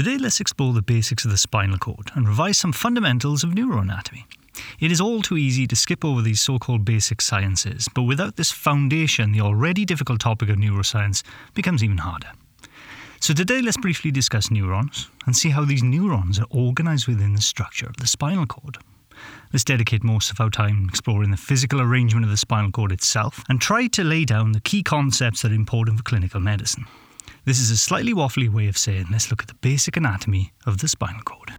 Today, let's explore the basics of the spinal cord and revise some fundamentals of neuroanatomy. It is all too easy to skip over these so called basic sciences, but without this foundation, the already difficult topic of neuroscience becomes even harder. So, today, let's briefly discuss neurons and see how these neurons are organized within the structure of the spinal cord. Let's dedicate most of our time exploring the physical arrangement of the spinal cord itself and try to lay down the key concepts that are important for clinical medicine. This is a slightly waffly way of saying let's look at the basic anatomy of the spinal cord.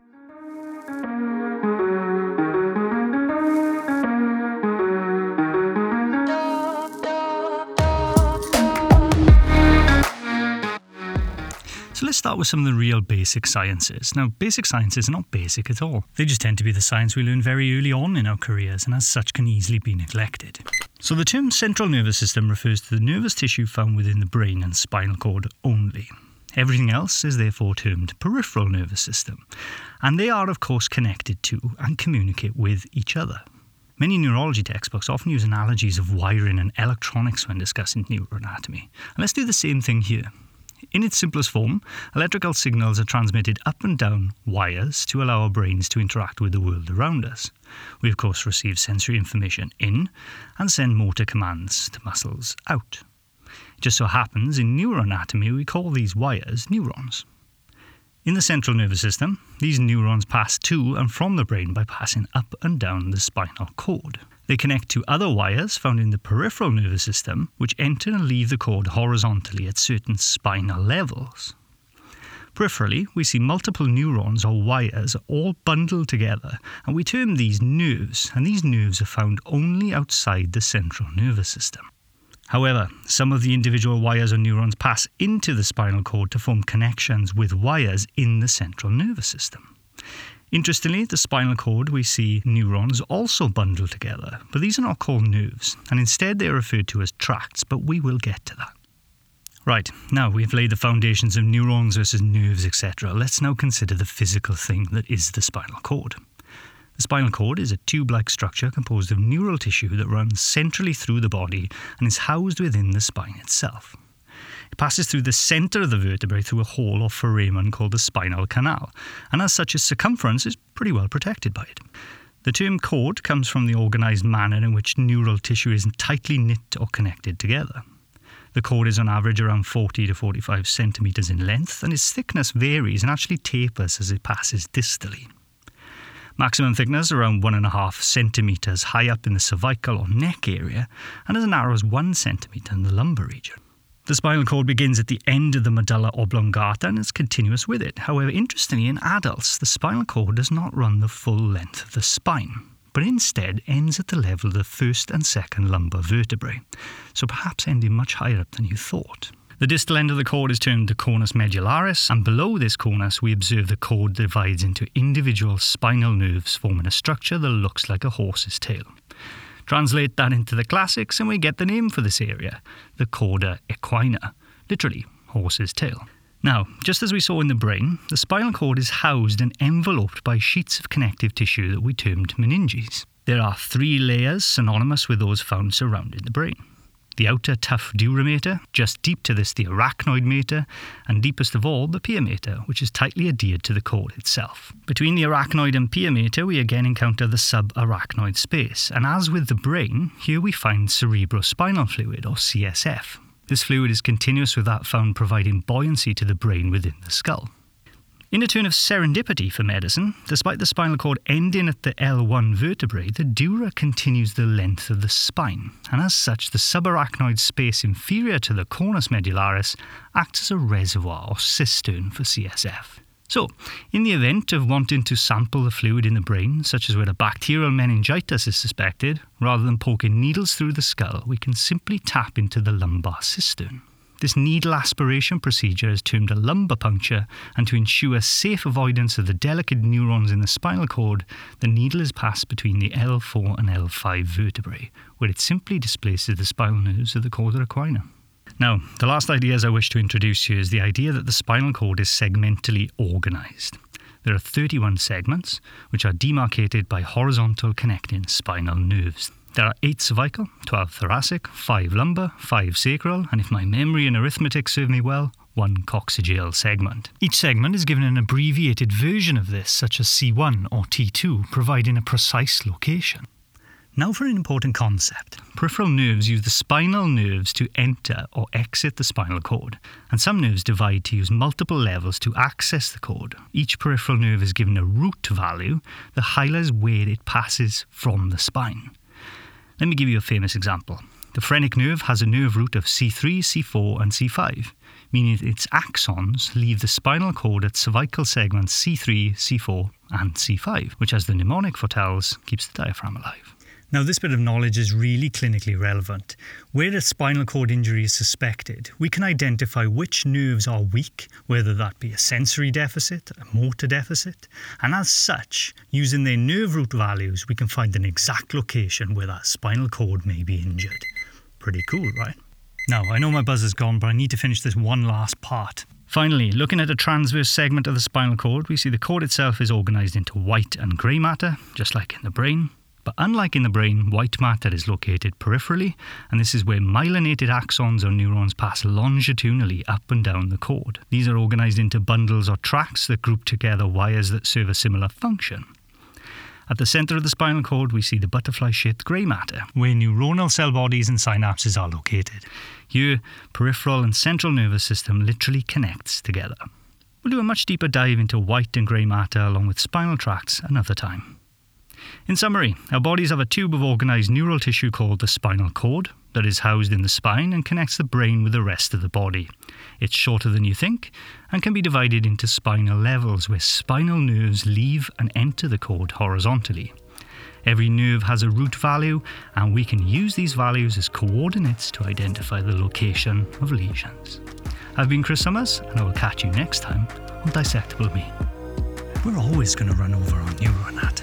So let's start with some of the real basic sciences. Now, basic sciences are not basic at all. They just tend to be the science we learn very early on in our careers and as such can easily be neglected. So the term central nervous system refers to the nervous tissue found within the brain and spinal cord only. Everything else is therefore termed peripheral nervous system, and they are, of course, connected to and communicate with each other. Many neurology textbooks often use analogies of wiring and electronics when discussing neuroanatomy, and let's do the same thing here. In its simplest form, electrical signals are transmitted up and down wires to allow our brains to interact with the world around us. We, of course, receive sensory information in and send motor commands to muscles out. It just so happens in neuroanatomy we call these wires neurons. In the central nervous system, these neurons pass to and from the brain by passing up and down the spinal cord. They connect to other wires found in the peripheral nervous system, which enter and leave the cord horizontally at certain spinal levels. Peripherally, we see multiple neurons or wires all bundled together, and we term these nerves, and these nerves are found only outside the central nervous system. However, some of the individual wires or neurons pass into the spinal cord to form connections with wires in the central nervous system. Interestingly, the spinal cord we see neurons also bundled together, but these are not called nerves, and instead they are referred to as tracts, but we will get to that. Right, now we've laid the foundations of neurons versus nerves, etc. Let's now consider the physical thing that is the spinal cord. The spinal cord is a tube like structure composed of neural tissue that runs centrally through the body and is housed within the spine itself. It passes through the centre of the vertebrae through a hole or foramen called the spinal canal, and as such, its circumference is pretty well protected by it. The term cord comes from the organised manner in which neural tissue is tightly knit or connected together. The cord is on average around 40 to 45 centimetres in length, and its thickness varies and actually tapers as it passes distally. Maximum thickness around 1.5 centimetres high up in the cervical or neck area and as narrow as 1 centimetre in the lumbar region. The spinal cord begins at the end of the medulla oblongata and is continuous with it. However, interestingly, in adults, the spinal cord does not run the full length of the spine, but instead ends at the level of the first and second lumbar vertebrae, so perhaps ending much higher up than you thought. The distal end of the cord is termed the conus medullaris, and below this conus, we observe the cord divides into individual spinal nerves, forming a structure that looks like a horse's tail. Translate that into the classics, and we get the name for this area, the cauda equina, literally, horse's tail. Now, just as we saw in the brain, the spinal cord is housed and enveloped by sheets of connective tissue that we termed meninges. There are three layers synonymous with those found surrounding the brain the outer tough dura mater, just deep to this the arachnoid mater, and deepest of all the pia mater, which is tightly adhered to the cord itself. Between the arachnoid and pia mater, we again encounter the subarachnoid space, and as with the brain, here we find cerebrospinal fluid, or CSF. This fluid is continuous with that found providing buoyancy to the brain within the skull. In a turn of serendipity for medicine, despite the spinal cord ending at the L1 vertebrae, the dura continues the length of the spine, and as such, the subarachnoid space inferior to the conus medullaris acts as a reservoir or cistern for CSF. So, in the event of wanting to sample the fluid in the brain, such as where a bacterial meningitis is suspected, rather than poking needles through the skull, we can simply tap into the lumbar cistern. This needle aspiration procedure is termed a lumbar puncture, and to ensure safe avoidance of the delicate neurons in the spinal cord, the needle is passed between the L4 and L5 vertebrae, where it simply displaces the spinal nerves of the cauda equina. Now, the last ideas I wish to introduce here is the idea that the spinal cord is segmentally organized. There are 31 segments, which are demarcated by horizontal connecting spinal nerves. There are 8 cervical, 12 thoracic, 5 lumbar, 5 sacral, and if my memory and arithmetic serve me well, one coccygeal segment. Each segment is given an abbreviated version of this, such as C1 or T2, providing a precise location. Now for an important concept. Peripheral nerves use the spinal nerves to enter or exit the spinal cord, and some nerves divide to use multiple levels to access the cord. Each peripheral nerve is given a root value, the higher is where it passes from the spine. Let me give you a famous example. The phrenic nerve has a nerve root of C3, C4, and C5, meaning its axons leave the spinal cord at cervical segments C3, C4, and C5, which, as the mnemonic foretells, keeps the diaphragm alive. Now, this bit of knowledge is really clinically relevant. Where a spinal cord injury is suspected, we can identify which nerves are weak, whether that be a sensory deficit, a motor deficit, and as such, using their nerve root values, we can find an exact location where that spinal cord may be injured. Pretty cool, right? Now, I know my buzz is gone, but I need to finish this one last part. Finally, looking at a transverse segment of the spinal cord, we see the cord itself is organised into white and grey matter, just like in the brain. But unlike in the brain, white matter is located peripherally, and this is where myelinated axons or neurons pass longitudinally up and down the cord. These are organized into bundles or tracts that group together wires that serve a similar function. At the center of the spinal cord, we see the butterfly shaped grey matter, where neuronal cell bodies and synapses are located. Here, peripheral and central nervous system literally connects together. We'll do a much deeper dive into white and grey matter along with spinal tracts another time. In summary, our bodies have a tube of organised neural tissue called the spinal cord that is housed in the spine and connects the brain with the rest of the body. It's shorter than you think and can be divided into spinal levels where spinal nerves leave and enter the cord horizontally. Every nerve has a root value, and we can use these values as coordinates to identify the location of lesions. I've been Chris Summers, and I will catch you next time on Dissectable Me. We're always going to run over on neuroanatomy.